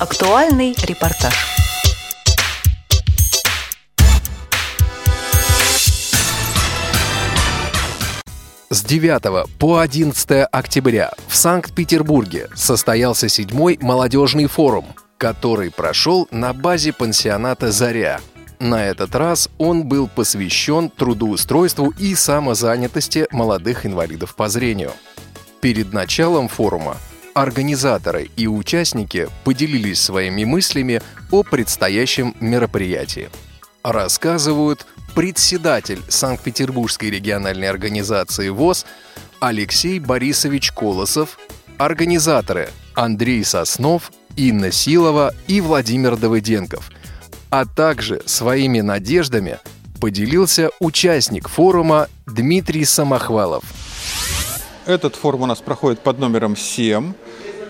Актуальный репортаж. С 9 по 11 октября в Санкт-Петербурге состоялся седьмой молодежный форум, который прошел на базе пансионата «Заря». На этот раз он был посвящен трудоустройству и самозанятости молодых инвалидов по зрению. Перед началом форума организаторы и участники поделились своими мыслями о предстоящем мероприятии. Рассказывают председатель Санкт-Петербургской региональной организации ВОЗ Алексей Борисович Колосов, организаторы Андрей Соснов, Инна Силова и Владимир Давыденков, а также своими надеждами поделился участник форума Дмитрий Самохвалов. Этот форум у нас проходит под номером 7.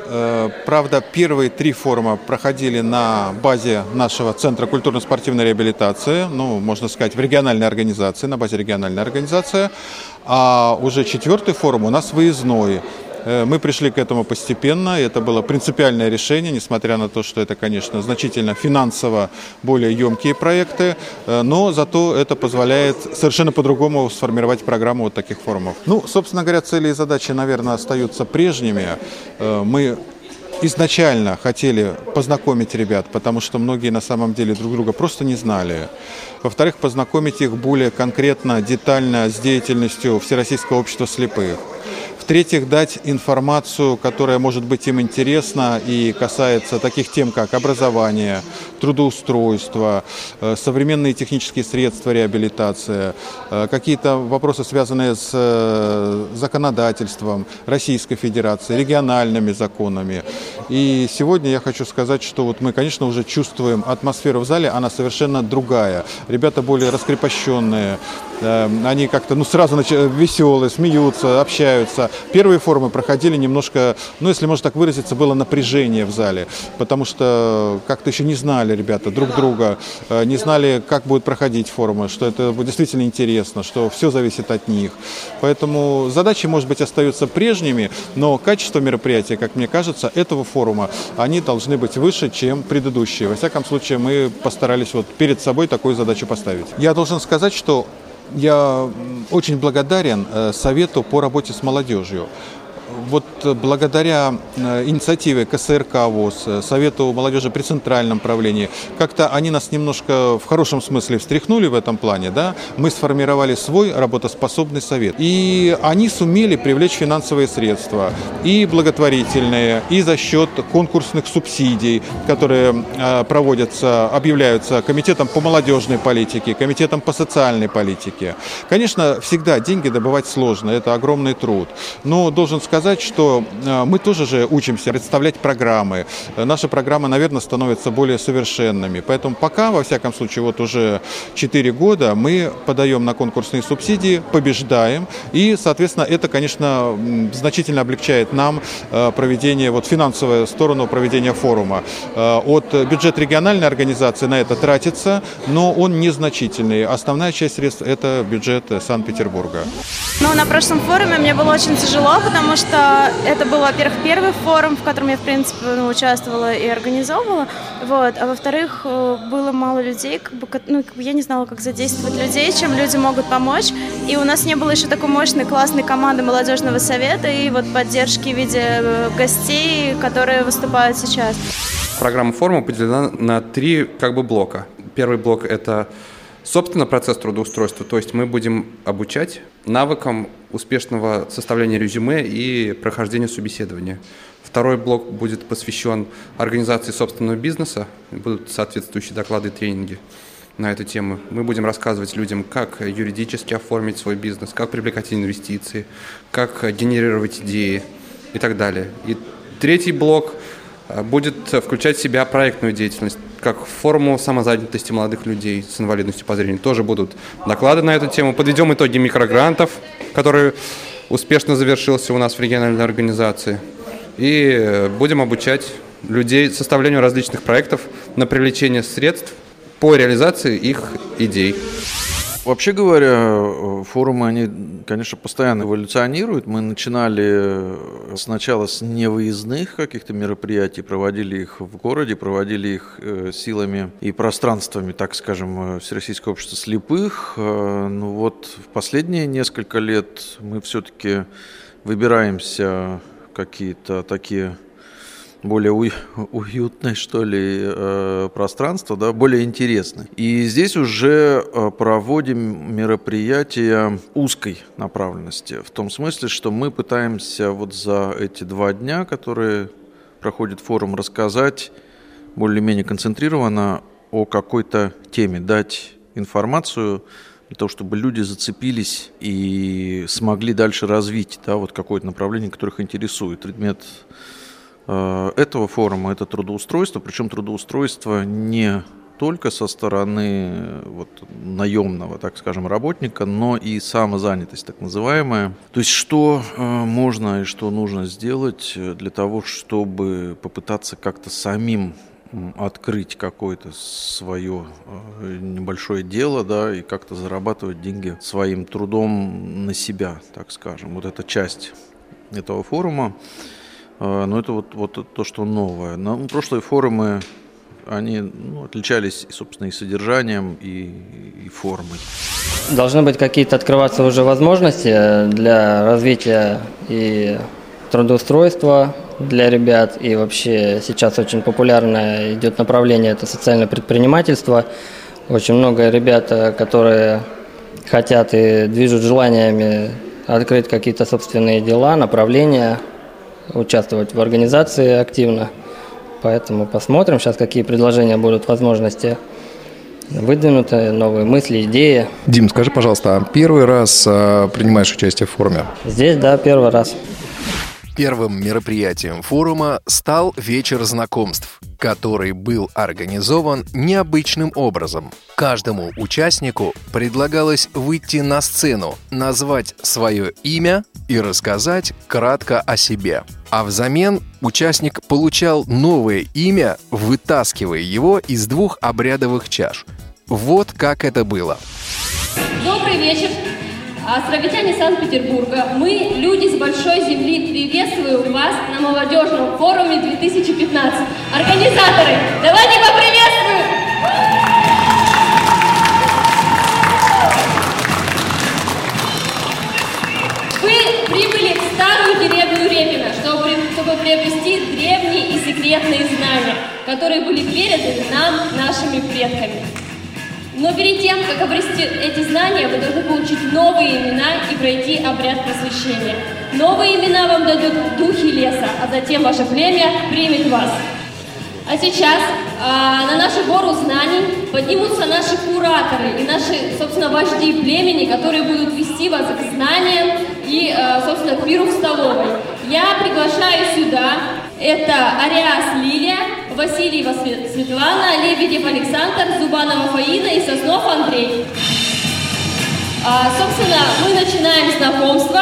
Э, правда, первые три форума проходили на базе нашего Центра культурно-спортивной реабилитации, ну, можно сказать, в региональной организации, на базе региональной организации. А уже четвертый форум у нас выездной. Э, мы пришли к этому постепенно, это было принципиальное решение, несмотря на то, что это, конечно, значительно финансово более емкие проекты, э, но зато это позволяет совершенно по-другому сформировать программу вот таких форумов. Ну, собственно говоря, цели и задачи, наверное, остаются прежними. Э, мы изначально хотели познакомить ребят, потому что многие на самом деле друг друга просто не знали. Во-вторых, познакомить их более конкретно, детально с деятельностью Всероссийского общества слепых. В-третьих, дать информацию, которая может быть им интересна и касается таких тем, как образование, трудоустройство, э, современные технические средства реабилитации, э, какие-то вопросы, связанные с э, законодательством Российской Федерации, региональными законами. И сегодня я хочу сказать, что вот мы, конечно, уже чувствуем атмосферу в зале, она совершенно другая. Ребята более раскрепощенные, они как-то ну, сразу веселые, смеются, общаются. Первые формы проходили немножко, ну, если можно так выразиться, было напряжение в зале, потому что как-то еще не знали ребята друг друга, э, не знали, как будет проходить формы, что это действительно интересно, что все зависит от них. Поэтому задачи, может быть, остаются прежними, но качество мероприятия, как мне кажется, этого форума, они должны быть выше, чем предыдущие. Во всяком случае, мы постарались вот перед собой такую задачу поставить. Я должен сказать, что я очень благодарен э, Совету по работе с молодежью вот э, благодаря э, инициативе КСРК ВОЗ, э, Совету молодежи при центральном правлении, как-то они нас немножко в хорошем смысле встряхнули в этом плане, да, мы сформировали свой работоспособный совет. И они сумели привлечь финансовые средства, и благотворительные, и за счет конкурсных субсидий, которые проводятся, объявляются Комитетом по молодежной политике, Комитетом по социальной политике. Конечно, всегда деньги добывать сложно, это огромный труд. Но должен сказать, сказать, что э, мы тоже же учимся представлять программы. Э, наши программы, наверное, становятся более совершенными. Поэтому пока, во всяком случае, вот уже 4 года мы подаем на конкурсные субсидии, побеждаем. И, соответственно, это, конечно, значительно облегчает нам э, проведение, вот финансовую сторону проведения форума. От бюджета региональной организации на это тратится, но он незначительный. Основная часть средств – это бюджет Санкт-Петербурга. Ну, на прошлом форуме мне было очень тяжело, потому что что это был, во-первых, первый форум, в котором я, в принципе, ну, участвовала и организовывала, вот, а во-вторых, э, было мало людей, как бы, ну, как бы я не знала, как задействовать людей, чем люди могут помочь, и у нас не было еще такой мощной, классной команды молодежного совета и вот поддержки в виде э, гостей, которые выступают сейчас. Программа форума поделена на три как бы блока. Первый блок – это Собственно, процесс трудоустройства, то есть мы будем обучать навыкам успешного составления резюме и прохождения собеседования. Второй блок будет посвящен организации собственного бизнеса, будут соответствующие доклады и тренинги на эту тему. Мы будем рассказывать людям, как юридически оформить свой бизнес, как привлекать инвестиции, как генерировать идеи и так далее. И третий блок э, будет включать в себя проектную деятельность, как форму самозанятости молодых людей с инвалидностью по зрению. Тоже будут доклады на эту тему. Подведем итоги микрогрантов, который успешно завершился у нас в региональной организации. И будем обучать людей составлению различных проектов на привлечение средств по реализации их идей. Вообще говоря, форумы, они, конечно, постоянно эволюционируют. Мы начинали сначала с невыездных каких-то мероприятий, проводили их в городе, проводили их э, силами и пространствами, так скажем, э, Всероссийского общества слепых. Э, ну вот в последние несколько лет мы все-таки выбираемся какие-то такие более уютное, что ли, э, пространство, да, более интересное. И здесь уже э, проводим мероприятия узкой направленности, в том смысле, что мы пытаемся вот за эти два дня, которые проходит форум, рассказать более-менее концентрированно о какой-то теме, дать информацию для того, чтобы люди зацепились и смогли дальше развить да, вот какое-то направление, которое их интересует. Предмет этого форума это трудоустройство, причем трудоустройство не только со стороны э, вот, наемного, так скажем, работника, но и самозанятость, так называемая. То есть что э, можно и что нужно сделать для того, чтобы попытаться как-то самим открыть какое-то свое небольшое дело, да, и как-то зарабатывать деньги своим трудом на себя, так скажем. Вот эта часть этого форума. А, но это вот, вот то, что новое. Но прошлые форумы, они ну, отличались, собственно, и содержанием, и, и формой. Должны быть какие-то открываться уже возможности для развития и трудоустройства для ребят. И вообще сейчас очень популярное идет направление, это социальное предпринимательство. Очень много ребят, которые хотят и движут желаниями открыть какие-то собственные дела, направления, участвовать в организации активно. Поэтому посмотрим сейчас, какие предложения будут, возможности выдвинуты, новые мысли, идеи. Дим, скажи, пожалуйста, а первый раз а, принимаешь участие в форуме? Здесь, да, первый раз. Первым мероприятием форума стал вечер знакомств, который был организован необычным образом. Каждому участнику предлагалось выйти на сцену, назвать свое имя и рассказать кратко о себе. А взамен участник получал новое имя, вытаскивая его из двух обрядовых чаш. Вот как это было. Добрый вечер, Островитяне Санкт-Петербурга, мы, люди с большой земли, приветствуем вас на молодежном форуме 2015. Организаторы, давайте поприветствуем! Вы прибыли в старую деревню Репина, чтобы, чтобы приобрести древние и секретные знания, которые были переданы нам нашими предками. Но перед тем, как обрести эти знания, вы должны получить новые имена и пройти обряд просвещения. Новые имена вам дадут духи леса, а затем ваше племя примет вас. А сейчас а, на нашу гору знаний поднимутся наши кураторы и наши, собственно, вожди племени, которые будут вести вас к знаниям и, а, собственно, к пиру в столовой. Я приглашаю сюда, это Ариас Лилия, Васильева Светлана, Лебедев Александр, Зубанова Фаина и Соснов Андрей. А, собственно, мы начинаем знакомство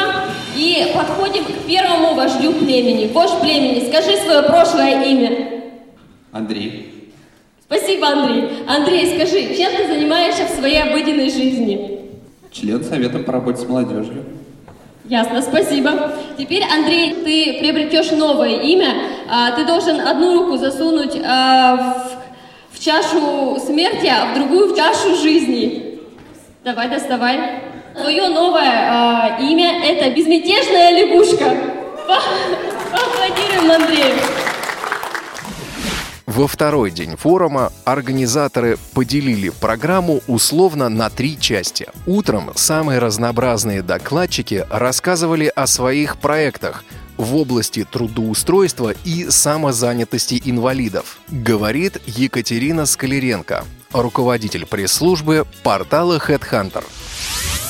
и подходим к первому вождю племени. Вождь племени, скажи свое прошлое имя. Андрей. Спасибо, Андрей. Андрей, скажи, чем ты занимаешься в своей обыденной жизни? Член Совета по работе с молодежью. Ясно, спасибо. Теперь, Андрей, ты приобретешь новое имя. А, ты должен одну руку засунуть а, в, в чашу смерти, а в другую в чашу жизни. Давай, доставай. Твое новое а, имя – это безмятежная лягушка. Поаплодируем Андрею. Во второй день форума организаторы поделили программу условно на три части. Утром самые разнообразные докладчики рассказывали о своих проектах в области трудоустройства и самозанятости инвалидов, говорит Екатерина Скалеренко, руководитель пресс-службы портала Headhunter.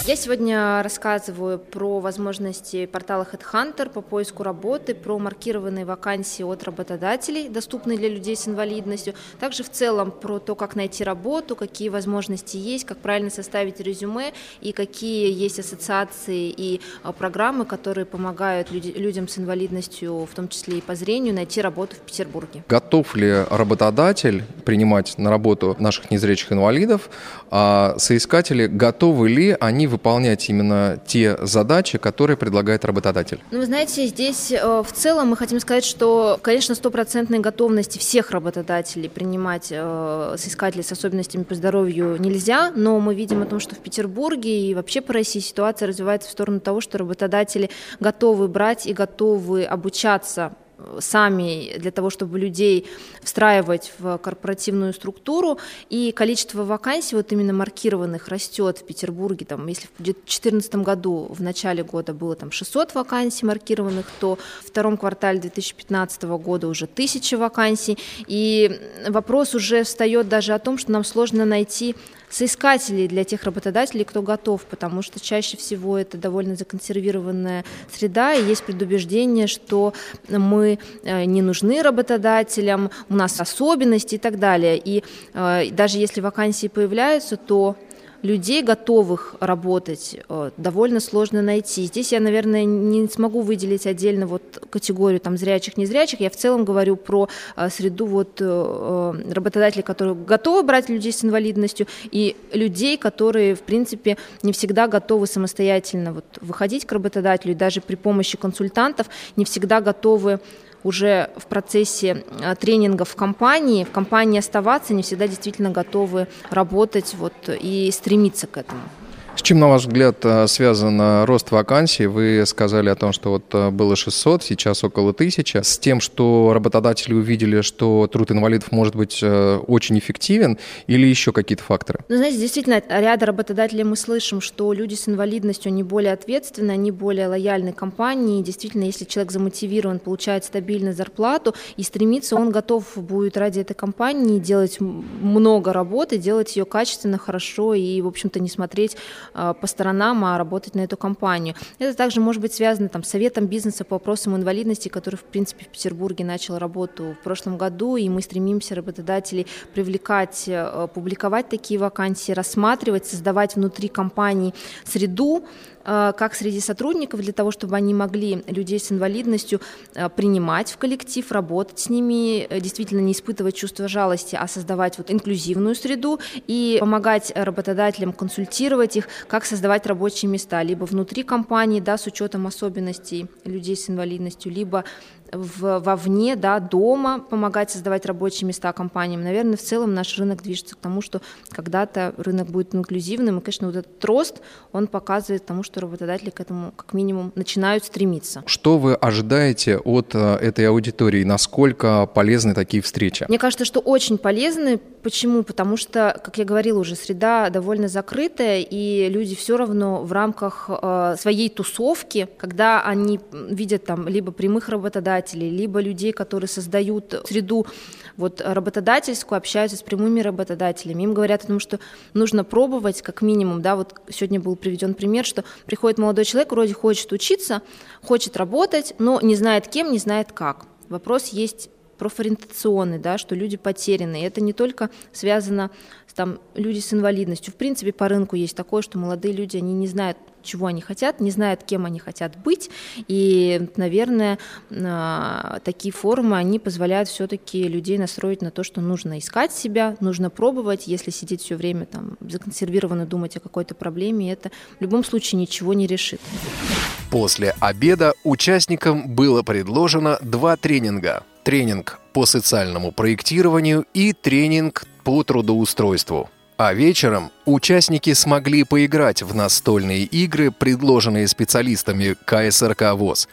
Я сегодня рассказываю про возможности портала HeadHunter по поиску работы, про маркированные вакансии от работодателей, доступные для людей с инвалидностью, также в целом про то, как найти работу, какие возможности есть, как правильно составить резюме и какие есть ассоциации и а, программы, которые помогают людям с инвалидностью, в том числе и по зрению, найти работу в Петербурге. Готов ли работодатель принимать на работу наших незрячих инвалидов, а соискатели готовы ли они выполнять именно те задачи, которые предлагает работодатель? Ну, вы знаете, здесь э, в целом мы хотим сказать, что, конечно, стопроцентной готовности всех работодателей принимать э, соискателей с особенностями по здоровью нельзя, но мы видим о том, что в Петербурге и вообще по России ситуация развивается в сторону того, что работодатели готовы брать и готовы обучаться сами для того, чтобы людей встраивать в корпоративную структуру, и количество вакансий вот именно маркированных растет в Петербурге, там, если в 2014 году в начале года было там 600 вакансий маркированных, то в втором квартале 2015 года уже 1000 вакансий, и вопрос уже встает даже о том, что нам сложно найти соискателей для тех работодателей, кто готов, потому что чаще всего это довольно законсервированная среда, и есть предубеждение, что мы э, не нужны работодателям, у нас особенности и так далее. И э, даже если вакансии появляются, то людей, готовых работать, э, довольно сложно найти. Здесь я, наверное, не смогу выделить отдельно вот категорию там зрячих, незрячих. Я в целом говорю про э, среду вот э, работодателей, которые готовы брать людей с инвалидностью, и людей, которые, в принципе, не всегда готовы самостоятельно вот выходить к работодателю, и даже при помощи консультантов не всегда готовы уже в процессе э, тренингов в компании, в компании оставаться, не всегда действительно готовы работать вот, и стремиться к этому. С чем, на ваш взгляд, э, связан э, рост вакансий? Вы сказали о том, что вот э, было 600, сейчас около 1000. С тем, что работодатели увидели, что труд инвалидов может быть очень эффективен или еще какие-то факторы? Ну, знаете, действительно, ряд работодателей мы слышим, что люди с инвалидностью, они более ответственны, они более лояльны компании. Действительно, если человек замотивирован, получает стабильную зарплату и стремится, он готов будет ради этой компании делать много работы, делать ее качественно, хорошо и, в общем-то, не смотреть по сторонам, а работать на эту компанию. Это также может быть связано там, с советом бизнеса по вопросам инвалидности, который, в принципе, в Петербурге начал работу в прошлом году, и мы стремимся работодателей привлекать, э, публиковать такие вакансии, рассматривать, создавать внутри компании среду, Э, как среди сотрудников, для того, чтобы они могли людей с инвалидностью э, принимать в коллектив, работать с ними, э, действительно не испытывать чувство жалости, а создавать вот инклюзивную среду и помогать работодателям консультировать их, как создавать рабочие места, либо внутри компании, да, с учетом особенностей людей с инвалидностью, либо в, вовне, да, дома помогать создавать рабочие места компаниям. Наверное, в целом наш рынок движется к тому, что когда-то рынок будет инклюзивным, и, конечно, вот этот рост, он показывает тому, что работодатели к этому как минимум начинают стремиться. Что вы ожидаете от э, этой аудитории? Насколько полезны такие встречи? Мне кажется, что очень полезны. Почему? Потому что, как я говорила уже, среда довольно закрытая, и люди все равно в рамках э, своей тусовки, когда они видят там либо прямых работодателей, работодателей, либо людей, которые создают среду вот, работодательскую, общаются с прямыми работодателями. Им говорят о том, что нужно пробовать как минимум. Да, вот сегодня был приведен пример, что приходит молодой человек, вроде хочет учиться, хочет работать, но не знает кем, не знает как. Вопрос есть профориентационный, да, что люди потеряны. И это не только связано с там, люди с инвалидностью. В принципе, по рынку есть такое, что молодые люди, они не знают, чего они хотят, не знают, кем они хотят быть. И, наверное, а, такие форумы, они позволяют все-таки людей настроить на то, что нужно искать себя, нужно пробовать. Если сидеть все время там законсервированно думать о какой-то проблеме, это в любом случае ничего не решит. После обеда участникам было предложено два тренинга. Тренинг по социальному проектированию и тренинг по трудоустройству. А вечером участники смогли поиграть в настольные игры, предложенные специалистами КСРК ВОЗ,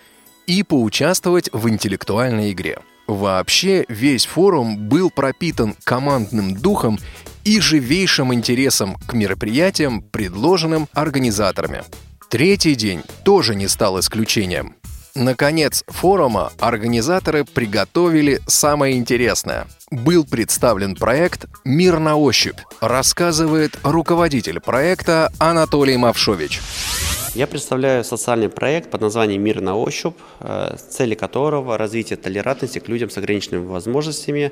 и поучаствовать в интеллектуальной игре. Вообще, весь форум был пропитан командным духом и живейшим интересом к мероприятиям, предложенным организаторами. Третий день тоже не стал исключением. Наконец форума организаторы приготовили самое интересное. Был представлен проект «Мир на ощупь», рассказывает руководитель проекта Анатолий Мавшович. Я представляю социальный проект под названием «Мир на ощупь», э, цели которого – развитие толерантности к людям с ограниченными возможностями,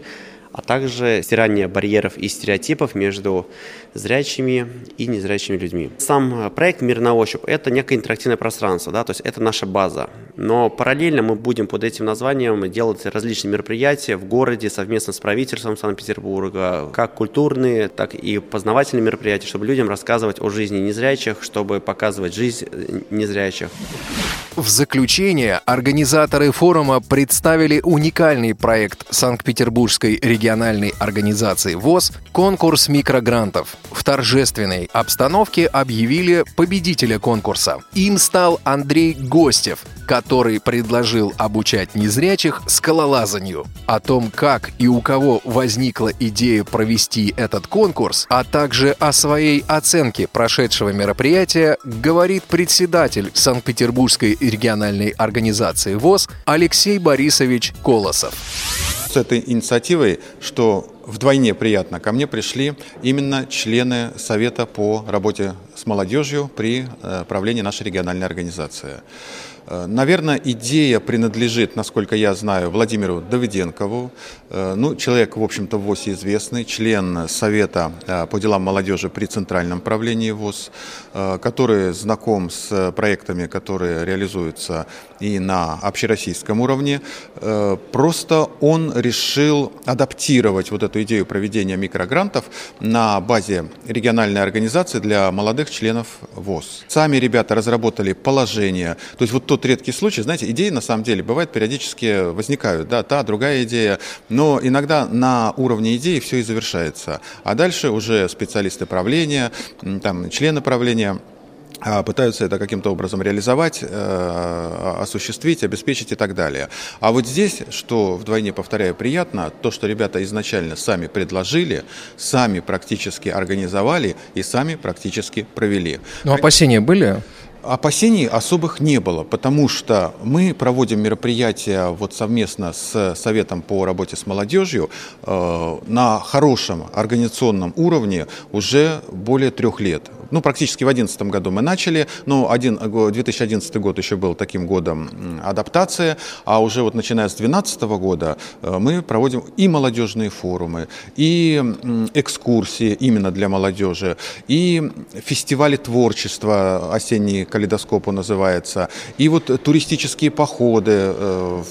а также стирание барьеров и стереотипов между зрячими и незрячими людьми. Сам проект «Мир на ощупь» – это некое интерактивное пространство, да, то есть это наша база. Но параллельно мы будем под этим названием делать различные мероприятия в городе совместно с правительством Санкт-Петербурга, как культурные, так и познавательные мероприятия, чтобы людям рассказывать о жизни незрячих, чтобы показывать жизнь незрячих. В заключение организаторы форума представили уникальный проект Санкт-Петербургской региональной организации ВОЗ «Конкурс микрогрантов». В торжественной обстановке объявили победителя конкурса. Им стал Андрей Гостев, который предложил обучать незрячих скалолазанию. О том, как и у кого возникла идея провести этот конкурс, а также о своей оценке прошедшего мероприятия, говорит председатель Санкт-Петербургской региональной организации ВОЗ Алексей Борисович Колосов. С этой инициативой, что вдвойне приятно, ко мне пришли именно члены Совета по работе с молодежью при э, правлении нашей региональной организации. Э, наверное, идея принадлежит, насколько я знаю, Владимиру Давыденкову. Э, ну, человек, в общем-то, в ВОЗ известный, член Совета э, по делам молодежи при Центральном правлении ВОЗ, который знаком с проектами, которые реализуются и на общероссийском уровне. Просто он решил адаптировать вот эту идею проведения микрогрантов на базе региональной организации для молодых членов ВОЗ. Сами ребята разработали положение, то есть вот тот редкий случай, знаете, идеи на самом деле бывает периодически возникают, да, та, другая идея, но иногда на уровне идеи все и завершается. А дальше уже специалисты правления, там, члены правления а, пытаются это каким-то образом реализовать, э, осуществить, обеспечить и так далее. А вот здесь, что вдвойне, повторяю, приятно, то, что ребята изначально сами предложили, сами практически организовали и сами практически провели. Но опасения были? Опасений особых не было, потому что мы проводим мероприятия вот совместно с Советом по работе с молодежью э, на хорошем организационном уровне уже более трех лет. Ну, практически в 2011 году мы начали, но один, 2011 год еще был таким годом адаптации, а уже вот начиная с 2012 года э, мы проводим и молодежные форумы, и экскурсии именно для молодежи, и фестивали творчества осенние калейдоскопу называется. И вот туристические походы, э,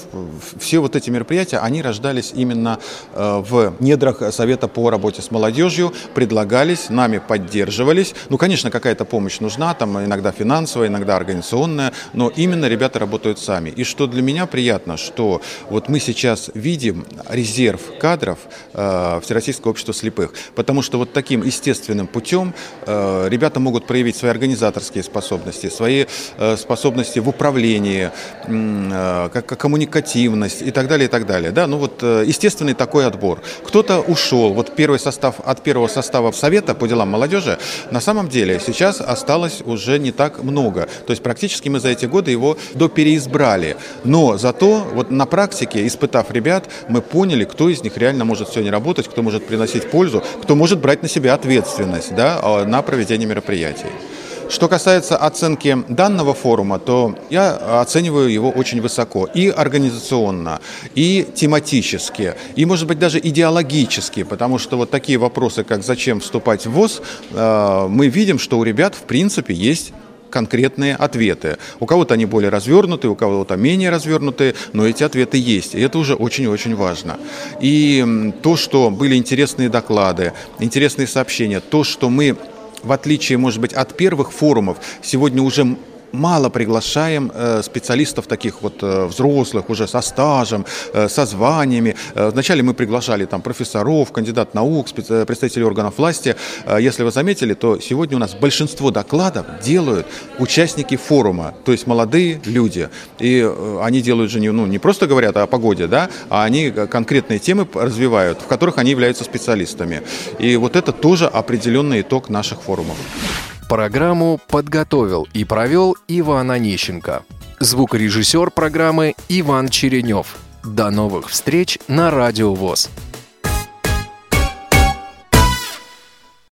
все вот эти мероприятия, они рождались именно э, в недрах Совета по работе с молодежью, предлагались, нами поддерживались. Ну, конечно, какая-то помощь нужна, там иногда финансовая, иногда организационная, но именно ребята работают сами. И что для меня приятно, что вот мы сейчас видим резерв кадров э, Всероссийского общества слепых, потому что вот таким естественным путем ребята могут проявить свои организаторские способности, свои э, способности в управлении, э, как коммуникативность и так далее, и так далее. Да, ну вот э, естественный такой отбор. Кто-то ушел, вот первый состав, от первого состава Совета по делам молодежи, на самом деле сейчас осталось уже не так много. То есть практически мы за эти годы его допереизбрали. Но зато вот на практике, испытав ребят, мы поняли, кто из них реально может сегодня работать, кто может приносить пользу, кто может брать на себя ответственность да, на проведение мероприятий. Что касается оценки данного форума, то я оцениваю его очень высоко. И организационно, и тематически, и, может быть, даже идеологически, потому что вот такие вопросы, как зачем вступать в ВОЗ, э, мы видим, что у ребят, в принципе, есть конкретные ответы. У кого-то они более развернутые, у кого-то менее развернутые, но эти ответы есть. И это уже очень-очень важно. И то, что были интересные доклады, интересные сообщения, то, что мы в отличие, может быть, от первых форумов, сегодня уже мало приглашаем э, специалистов таких вот э, взрослых, уже со стажем, э, со званиями. Вначале мы приглашали там профессоров, кандидат наук, представителей органов власти. Если вы заметили, то сегодня у нас большинство докладов делают участники форума, то есть молодые люди. И они делают же не, ну, не просто говорят о погоде, да, а они конкретные темы развивают, в которых они являются специалистами. И вот это тоже определенный итог наших форумов. Программу подготовил и провел Иван Онищенко. Звукорежиссер программы Иван Черенев. До новых встреч на Радио ВОЗ.